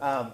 Um,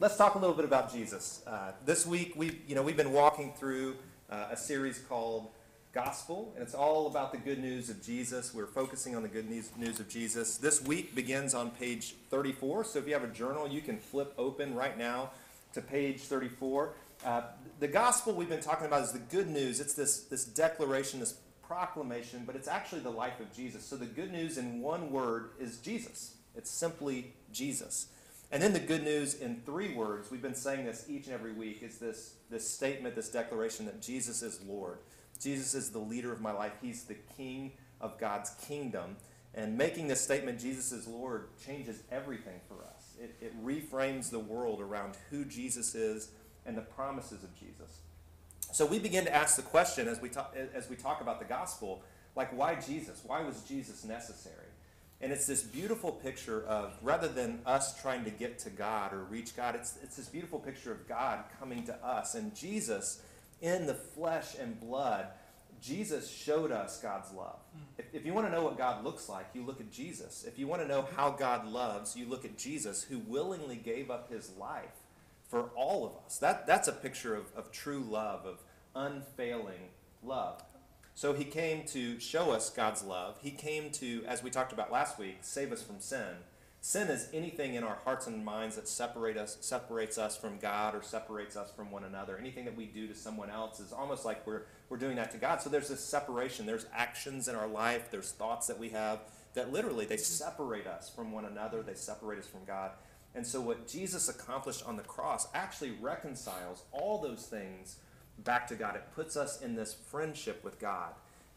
let's talk a little bit about Jesus. Uh, this week, we you know we've been walking through uh, a series called Gospel, and it's all about the good news of Jesus. We're focusing on the good news, news of Jesus. This week begins on page 34. So if you have a journal, you can flip open right now to page 34. Uh, the gospel we've been talking about is the good news. It's this this declaration, this proclamation, but it's actually the life of Jesus. So the good news in one word is Jesus. It's simply Jesus. And then the good news in three words, we've been saying this each and every week, is this, this statement, this declaration that Jesus is Lord. Jesus is the leader of my life. He's the king of God's kingdom. And making this statement, Jesus is Lord, changes everything for us. It, it reframes the world around who Jesus is and the promises of Jesus. So we begin to ask the question as we talk, as we talk about the gospel, like why Jesus? Why was Jesus necessary? And it's this beautiful picture of, rather than us trying to get to God or reach God, it's, it's this beautiful picture of God coming to us. And Jesus, in the flesh and blood, Jesus showed us God's love. Hmm. If, if you want to know what God looks like, you look at Jesus. If you want to know how God loves, you look at Jesus, who willingly gave up his life for all of us. That, that's a picture of, of true love, of unfailing love. So he came to show us God's love. He came to, as we talked about last week, save us from sin. Sin is anything in our hearts and minds that separate us, separates us from God or separates us from one another. Anything that we do to someone else is almost like we're, we're doing that to God. So there's this separation. There's actions in our life. There's thoughts that we have that literally they separate us from one another. They separate us from God. And so what Jesus accomplished on the cross actually reconciles all those things back to God. It puts us in this friendship with God.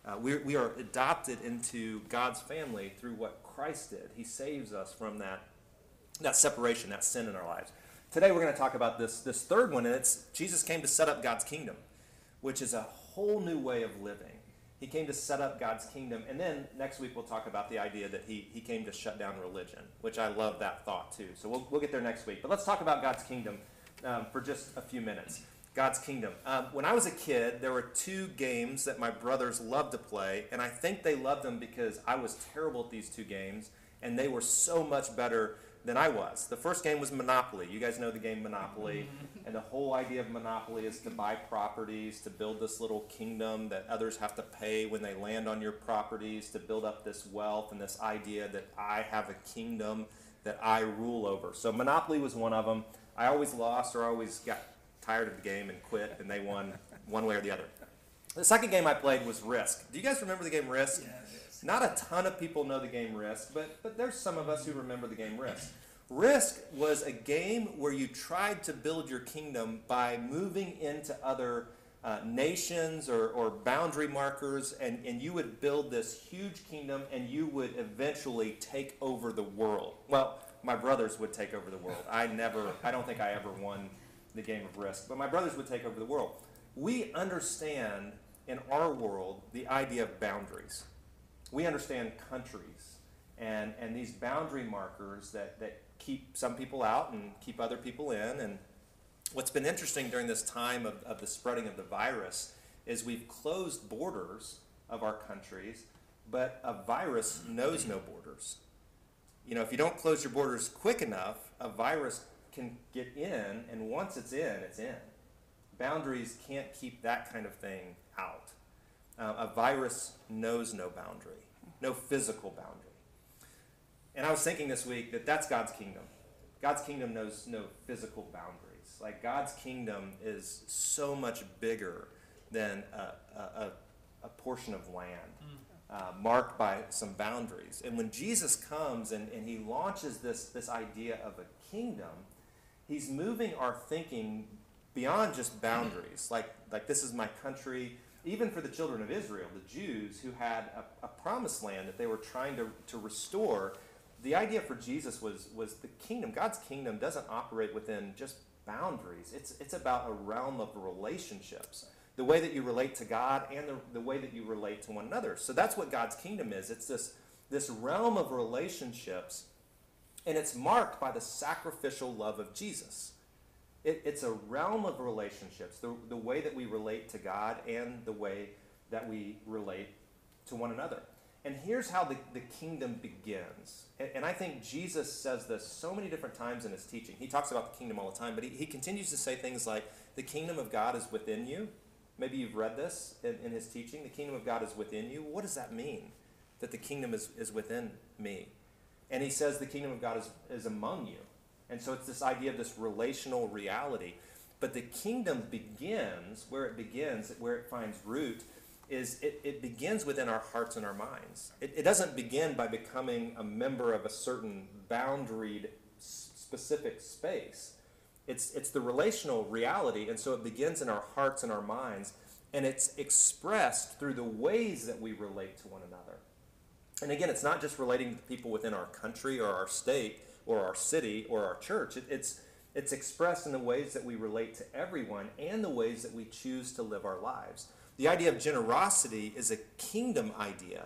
Uh, we, we are adopted into God's family through what Christ did. He saves us from that, that separation, that sin in our lives. Today we're going to talk about this, this third one, and it's Jesus came to set up God's kingdom, which is a whole new way of living. He came to set up God's kingdom, and then next week we'll talk about the idea that he, he came to shut down religion, which I love that thought too. So we'll, we'll get there next week. But let's talk about God's kingdom um, for just a few minutes. God's Kingdom. Um, when I was a kid, there were two games that my brothers loved to play, and I think they loved them because I was terrible at these two games, and they were so much better than I was. The first game was Monopoly. You guys know the game Monopoly, and the whole idea of Monopoly is to buy properties, to build this little kingdom that others have to pay when they land on your properties, to build up this wealth and this idea that I have a kingdom that I rule over. So Monopoly was one of them. I always lost or I always got tired of the game and quit, and they won one way or the other. The second game I played was Risk. Do you guys remember the game Risk? Yes. Not a ton of people know the game Risk, but, but there's some of us who remember the game Risk. Risk was a game where you tried to build your kingdom by moving into other uh, nations or, or boundary markers, and, and you would build this huge kingdom and you would eventually take over the world. Well, my brothers would take over the world. I never, I don't think I ever won the game of risk, but my brothers would take over the world. We understand in our world the idea of boundaries. We understand countries and, and these boundary markers that, that keep some people out and keep other people in. And what's been interesting during this time of, of the spreading of the virus is we've closed borders of our countries, but a virus knows no borders. You know, if you don't close your borders quick enough, a virus can get in, and once it's in, it's in. Boundaries can't keep that kind of thing out. Uh, a virus knows no boundary, no physical boundary. And I was thinking this week that that's God's kingdom. God's kingdom knows no physical boundaries. Like God's kingdom is so much bigger than a, a, a portion of land. Uh, marked by some boundaries. And when Jesus comes and, and he launches this, this idea of a kingdom, he's moving our thinking beyond just boundaries. Like, like this is my country. Even for the children of Israel, the Jews who had a, a promised land that they were trying to, to restore, the idea for Jesus was, was the kingdom. God's kingdom doesn't operate within just boundaries, it's, it's about a realm of relationships. The way that you relate to God and the, the way that you relate to one another. So that's what God's kingdom is. It's this, this realm of relationships and it's marked by the sacrificial love of Jesus. It, it's a realm of relationships, the, the way that we relate to God and the way that we relate to one another. And here's how the, the kingdom begins. And, and I think Jesus says this so many different times in his teaching. He talks about the kingdom all the time, but he, he continues to say things like, the kingdom of God is within you. Maybe you've read this in, in his teaching. The kingdom of God is within you. What does that mean? That the kingdom is, is within me. And he says the kingdom of God is, is among you. And so it's this idea of this relational reality. But the kingdom begins, where it begins, where it finds root, is it, it begins within our hearts and our minds. It, it doesn't begin by becoming a member of a certain boundaried, specific space. It's, it's the relational reality, and so it begins in our hearts and our minds, and it's expressed through the ways that we relate to one another. And again, it's not just relating to the people within our country or our state or our city or our church. It, it's, it's expressed in the ways that we relate to everyone and the ways that we choose to live our lives. The idea of generosity is a kingdom idea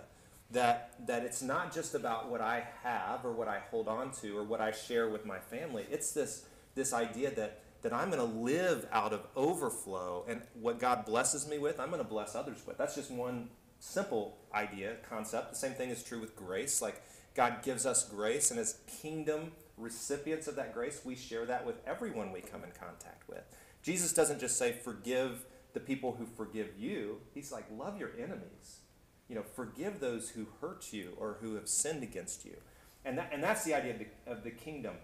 that, that it's not just about what I have or what I hold on to or what I share with my family. It's this, this idea that, that I'm going to live out of overflow and what God blesses me with, I'm going to bless others with. That's just one simple idea, concept. The same thing is true with grace. Like God gives us grace, and as kingdom recipients of that grace, we share that with everyone we come in contact with. Jesus doesn't just say, forgive the people who forgive you. He's like, love your enemies. You know, forgive those who hurt you or who have sinned against you. And, that, and that's the idea of the, of the kingdom.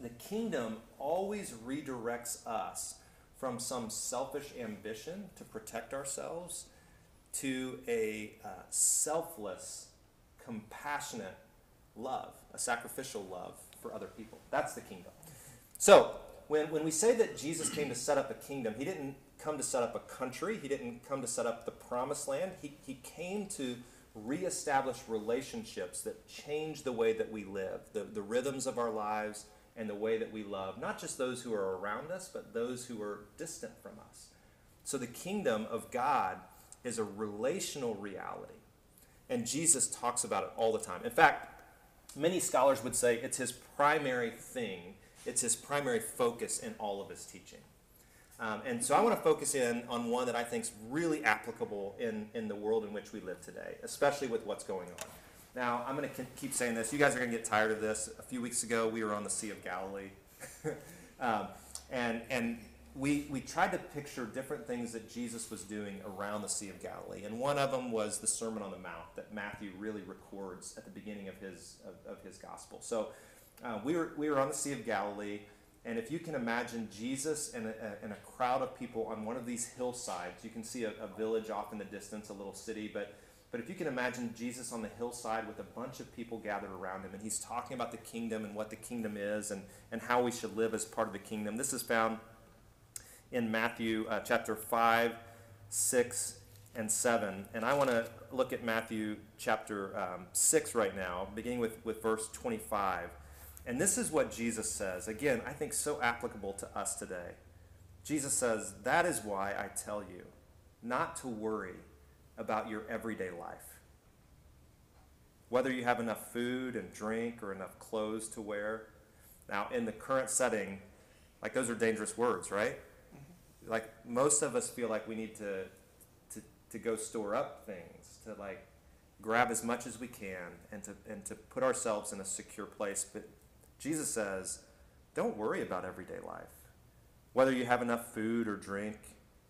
The kingdom always redirects us from some selfish ambition to protect ourselves to a uh, selfless, compassionate love, a sacrificial love for other people. That's the kingdom. So, when, when we say that Jesus came to set up a kingdom, he didn't come to set up a country, he didn't come to set up the promised land. He, he came to reestablish relationships that change the way that we live, the, the rhythms of our lives, and the way that we love, not just those who are around us, but those who are distant from us. So the kingdom of God is a relational reality. And Jesus talks about it all the time. In fact, many scholars would say it's his primary thing, it's his primary focus in all of his teaching. Um, and so I want to focus in on one that I think is really applicable in, in the world in which we live today, especially with what's going on. Now, I'm going to keep saying this. You guys are going to get tired of this. A few weeks ago, we were on the Sea of Galilee. um, and, and we, we tried to picture different things that Jesus was doing around the Sea of Galilee. And one of them was the Sermon on the Mount that Matthew really records at the beginning of his, of, of his gospel. So uh, we, were, we were on the Sea of Galilee. And if you can imagine Jesus and a, and a crowd of people on one of these hillsides, you can see a, a village off in the distance, a little city, but but if you can imagine Jesus on the hillside with a bunch of people gathered around him, and he's talking about the kingdom and what the kingdom is and, and how we should live as part of the kingdom. This is found in Matthew uh, chapter 5, 6, and 7. And I want to look at Matthew chapter um, 6 right now, beginning with, with verse 25. And this is what Jesus says. Again, I think so applicable to us today. Jesus says, That is why I tell you not to worry about your everyday life. Whether you have enough food and drink or enough clothes to wear. Now, in the current setting, like those are dangerous words, right? Like most of us feel like we need to, to, to go store up things, to like grab as much as we can and to, and to put ourselves in a secure place. But Jesus says, don't worry about everyday life. Whether you have enough food or drink,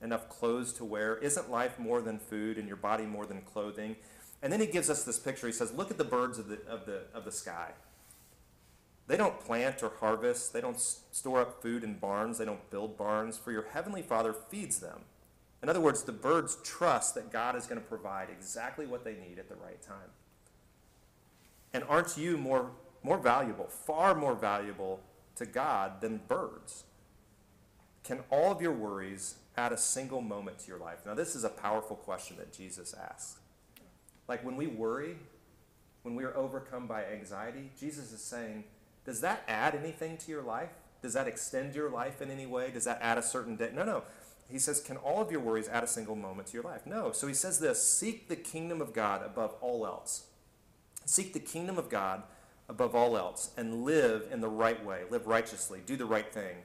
enough clothes to wear, isn't life more than food and your body more than clothing? And then he gives us this picture. He says, look at the birds of the, of the, of the sky. They don't plant or harvest. They don't store up food in barns. They don't build barns, for your heavenly Father feeds them. In other words, the birds trust that God is going to provide exactly what they need at the right time. And aren't you more, more valuable, far more valuable to God than birds? Can all of your worries add a single moment to your life? Now, this is a powerful question that Jesus asks. Like when we worry, when we are overcome by anxiety, Jesus is saying, does that add anything to your life? Does that extend your life in any way? Does that add a certain day? No, no. He says, Can all of your worries add a single moment to your life? No. So he says this Seek the kingdom of God above all else. Seek the kingdom of God above all else and live in the right way. Live righteously. Do the right thing.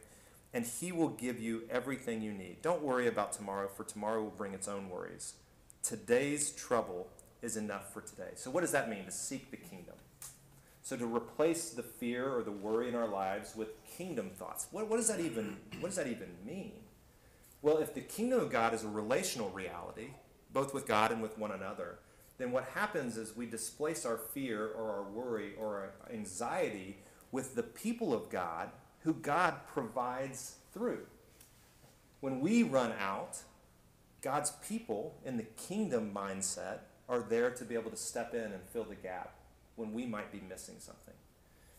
And he will give you everything you need. Don't worry about tomorrow, for tomorrow will bring its own worries. Today's trouble is enough for today. So, what does that mean to seek the kingdom? So, to replace the fear or the worry in our lives with kingdom thoughts. What, what, does, that even, what does that even mean? Well, if the kingdom of God is a relational reality, both with God and with one another, then what happens is we displace our fear or our worry or our anxiety with the people of God who God provides through. When we run out, God's people in the kingdom mindset are there to be able to step in and fill the gap when we might be missing something.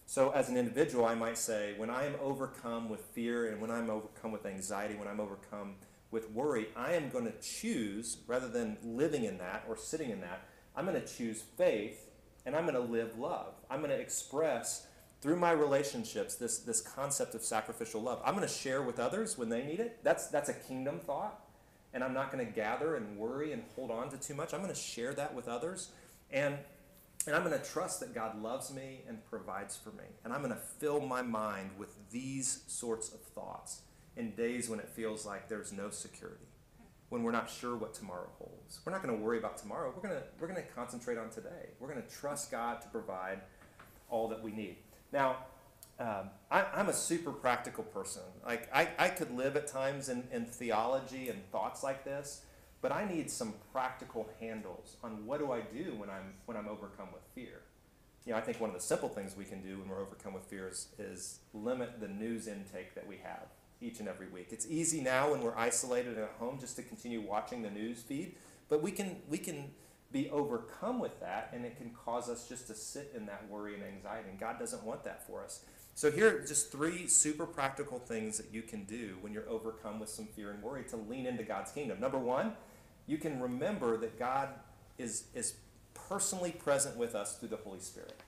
So, as an individual, I might say, when I am overcome with fear and when I'm overcome with anxiety, when I'm overcome with worry, I am going to choose, rather than living in that or sitting in that, I'm going to choose faith and I'm going to live love. I'm going to express through my relationships this, this concept of sacrificial love. I'm going to share with others when they need it. That's, that's a kingdom thought. And I'm not going to gather and worry and hold on to too much. I'm going to share that with others. And, and I'm going to trust that God loves me and provides for me. And I'm going to fill my mind with these sorts of thoughts in days when it feels like there's no security, when we're not sure what tomorrow holds. We're not going to worry about tomorrow. We're going to, we're going to concentrate on today. We're going to trust God to provide all that we need. Now, um, I, am a super practical person. Like I, I could live at times in, in theology and thoughts like this, but I need some practical handles on what do I do when I'm when I'm overcome with fear. You know, I think one of the simple things we can do when we're overcome with fear is, is limit the news intake that we have each and every week. It's easy now when we're isolated at home just to continue watching the news feed, but we can we can be overcome with that, and it can cause us just to sit in that worry and anxiety. And God doesn't want that for us. So, here are just three super practical things that you can do when you're overcome with some fear and worry to lean into God's kingdom. Number one, you can remember that God is, is personally present with us through the Holy Spirit.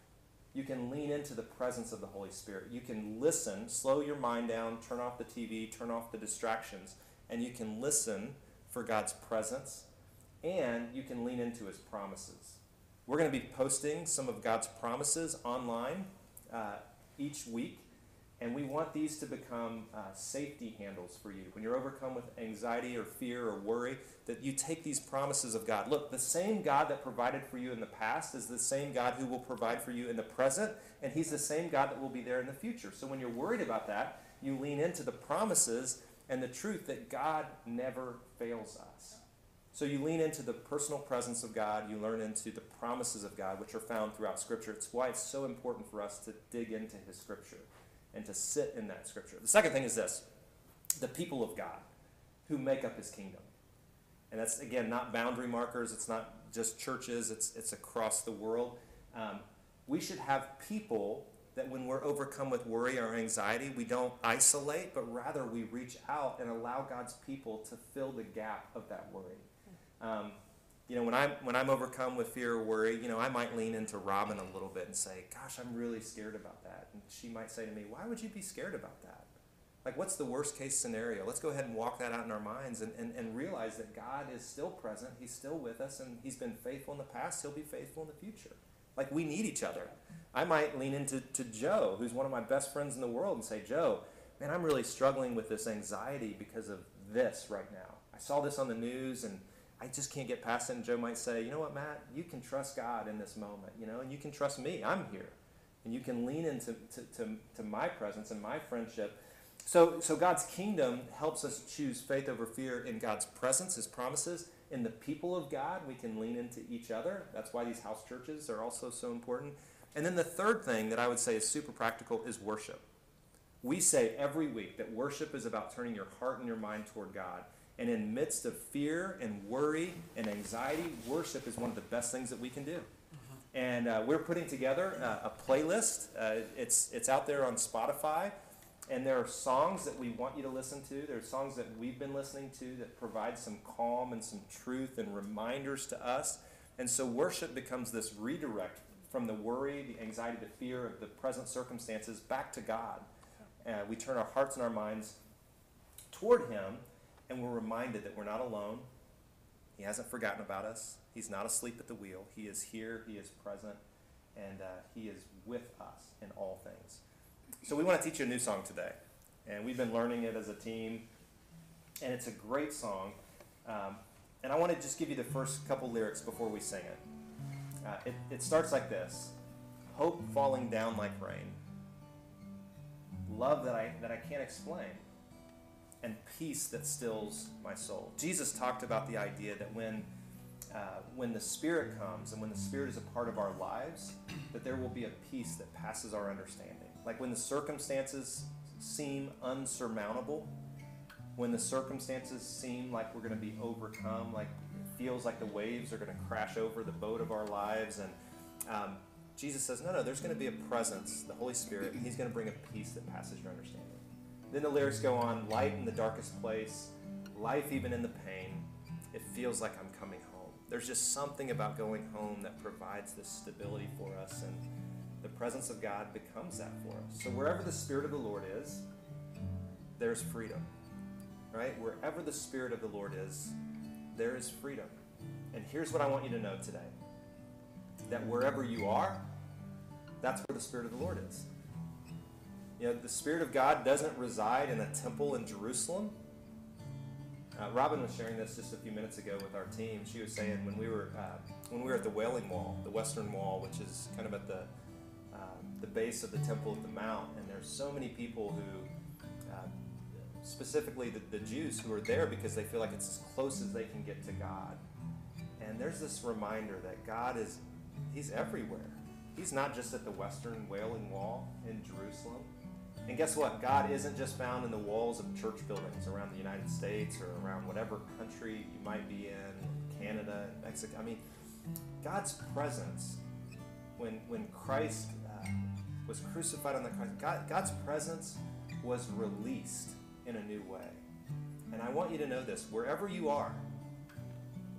You can lean into the presence of the Holy Spirit. You can listen, slow your mind down, turn off the TV, turn off the distractions, and you can listen for God's presence and you can lean into his promises. We're going to be posting some of God's promises online uh, each week, and we want these to become uh, safety handles for you. When you're overcome with anxiety or fear or worry, that you take these promises of God. Look, the same God that provided for you in the past is the same God who will provide for you in the present, and He's the same God that will be there in the future. So when you're worried about that, you lean into the promises and the truth that God never fails us. So you lean into the personal presence of God, you learn into the promises of God, which are found throughout Scripture. It's why it's so important for us to dig into His Scripture and to sit in that Scripture. The second thing is this the people of God who make up His kingdom. And that's, again, not boundary markers, it's not just churches, it's, it's across the world. Um, we should have people that when we're overcome with worry or anxiety, we don't isolate, but rather we reach out and allow God's people to fill the gap of that worry. Um, you know, when I'm when I'm overcome with fear or worry, you know, I might lean into Robin a little bit and say, "Gosh, I'm really scared about that." And she might say to me, "Why would you be scared about that? Like, what's the worst case scenario? Let's go ahead and walk that out in our minds and, and, and realize that God is still present. He's still with us, and He's been faithful in the past. He'll be faithful in the future. Like, we need each other. I might lean into to Joe, who's one of my best friends in the world, and say, Joe, man, I'm really struggling with this anxiety because of this right now. I saw this on the news, and I just can't get past it. And Joe might say, you know what, Matt, you can trust God in this moment, you know, and you can trust me. I'm here. And you can lean into to, to, to my presence and my friendship. So, so God's kingdom helps us choose faith over fear in God's presence, His promises. In the people of God, we can lean into each other. That's why these house churches are also so important. And then the third thing that I would say is super practical is worship. We say every week that worship is about turning your heart and your mind toward God. And in midst of fear and worry and anxiety, worship is one of the best things that we can do. Mm-hmm. And uh, we're putting together uh, a playlist. Uh, it's, it's out there on Spotify. And there are songs that we want you to listen to. There are songs that we've been listening to that provide some calm and some truth and reminders to us. And so worship becomes this redirect from the worry, the anxiety, the fear of the present circumstances back to God. Uh, we turn our hearts and our minds toward Him and we're reminded that we're not alone. He hasn't forgotten about us. He's not asleep at the wheel. He is here, He is present, and uh, He is with us in all things. So, we want to teach you a new song today. And we've been learning it as a team, and it's a great song. Um, and I want to just give you the first couple lyrics before we sing it. Uh, it, it starts like this hope falling down like rain, love that I, that I can't explain, and peace that stills my soul. Jesus talked about the idea that when, uh, when the Spirit comes and when the Spirit is a part of our lives, that there will be a peace that passes our understanding. Like when the circumstances seem unsurmountable, when the circumstances seem like we're going to be overcome, like it feels like the waves are going to crash over the boat of our lives, and um, Jesus says, no, no, there's going to be a presence, the Holy Spirit, and He's going to bring a peace that passes your understanding. Then the lyrics go on light in the darkest place, life even in the pain. It feels like I'm coming home. There's just something about going home that provides this stability for us, and the presence of God becomes that for us. So wherever the Spirit of the Lord is, there's freedom. Right? Wherever the Spirit of the Lord is, there is freedom. And here's what I want you to know today that wherever you are, that's where the Spirit of the Lord is. You know, the Spirit of God doesn't reside in a temple in Jerusalem. Uh, Robin was sharing this just a few minutes ago with our team. She was saying when we were uh, when we were at the Wailing Wall, the Western Wall, which is kind of at the um, the base of the Temple of the Mount, and there's so many people who, uh, specifically the, the Jews, who are there because they feel like it's as close as they can get to God. And there's this reminder that God is He's everywhere. He's not just at the Western Wailing Wall in Jerusalem. And guess what? God isn't just found in the walls of church buildings around the United States or around whatever country you might be in, Canada, Mexico. I mean, God's presence, when, when Christ uh, was crucified on the cross, God, God's presence was released in a new way. And I want you to know this wherever you are,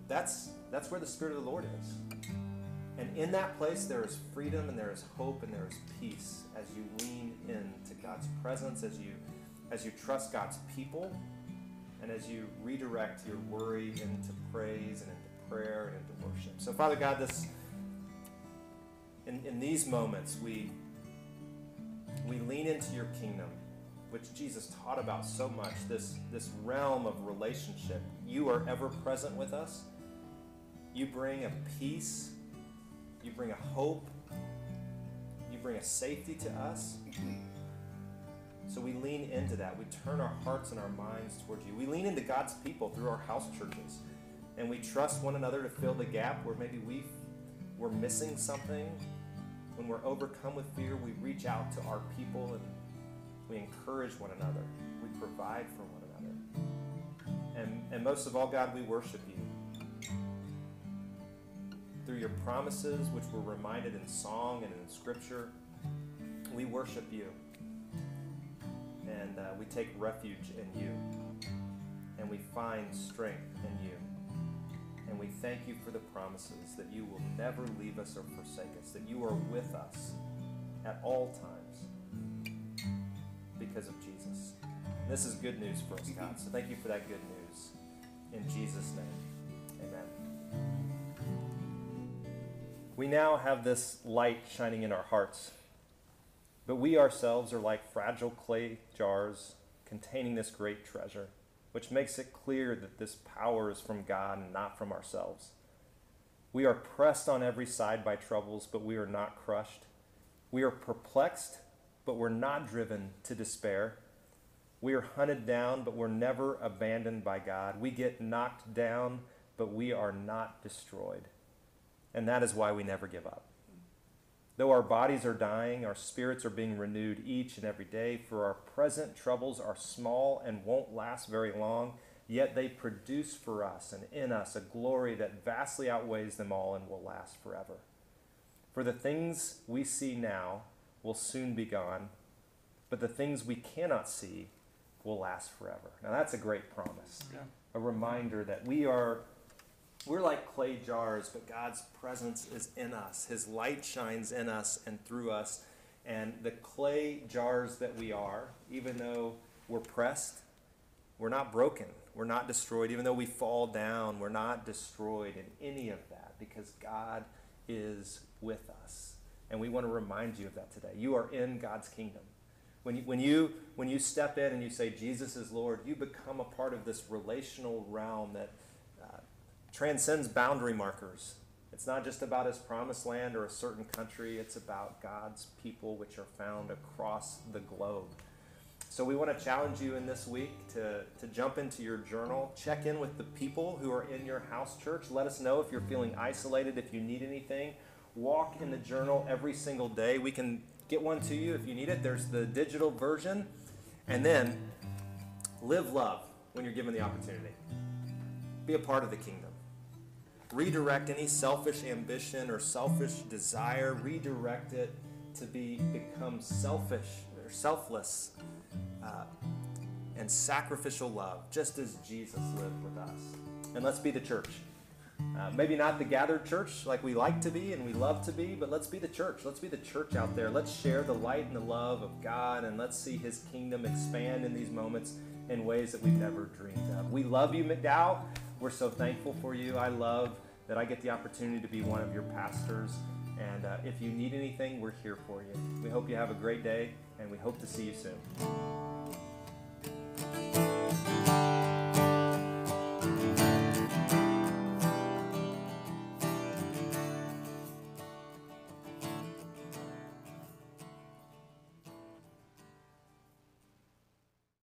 that's, that's where the Spirit of the Lord is. And in that place, there is freedom and there is hope and there is peace as you lean into God's presence, as you, as you trust God's people, and as you redirect your worry into praise and into prayer and into worship. So, Father God, this in, in these moments, we, we lean into your kingdom, which Jesus taught about so much, this, this realm of relationship. You are ever present with us. You bring a peace you bring a hope. You bring a safety to us. So we lean into that. We turn our hearts and our minds towards you. We lean into God's people through our house churches. And we trust one another to fill the gap where maybe we we're missing something. When we're overcome with fear, we reach out to our people and we encourage one another. We provide for one another. And, and most of all, God, we worship you through your promises, which we're reminded in song and in scripture. We worship you. And uh, we take refuge in you. And we find strength in you. And we thank you for the promises that you will never leave us or forsake us, that you are with us at all times because of Jesus. And this is good news for us, God. So thank you for that good news. In Jesus' name, amen. We now have this light shining in our hearts, but we ourselves are like fragile clay jars containing this great treasure, which makes it clear that this power is from God and not from ourselves. We are pressed on every side by troubles, but we are not crushed. We are perplexed, but we're not driven to despair. We are hunted down, but we're never abandoned by God. We get knocked down, but we are not destroyed. And that is why we never give up. Though our bodies are dying, our spirits are being renewed each and every day, for our present troubles are small and won't last very long, yet they produce for us and in us a glory that vastly outweighs them all and will last forever. For the things we see now will soon be gone, but the things we cannot see will last forever. Now, that's a great promise. Yeah. A reminder that we are we're like clay jars, but God's presence is in us. His light shines in us and through us. And the clay jars that we are, even though we're pressed, we're not broken. We're not destroyed. Even though we fall down, we're not destroyed in any of that because God is with us. And we want to remind you of that today. You are in God's kingdom. When you, when, you, when you step in and you say, Jesus is Lord, you become a part of this relational realm that transcends boundary markers. It's not just about his promised land or a certain country, it's about God's people which are found across the globe. So we want to challenge you in this week to, to jump into your journal, check in with the people who are in your house church. Let us know if you're feeling isolated, if you need anything. Walk in the journal every single day. We can get one to you if you need it. There's the digital version. And then live love when you're given the opportunity. Be a part of the kingdom. Redirect any selfish ambition or selfish desire, redirect it to be become selfish or selfless uh, and sacrificial love, just as Jesus lived with us. And let's be the church. Uh, maybe not the gathered church like we like to be and we love to be, but let's be the church. Let's be the church out there. Let's share the light and the love of God and let's see his kingdom expand in these moments in ways that we've never dreamed of. We love you, McDowell. We're so thankful for you. I love that I get the opportunity to be one of your pastors. And uh, if you need anything, we're here for you. We hope you have a great day and we hope to see you soon.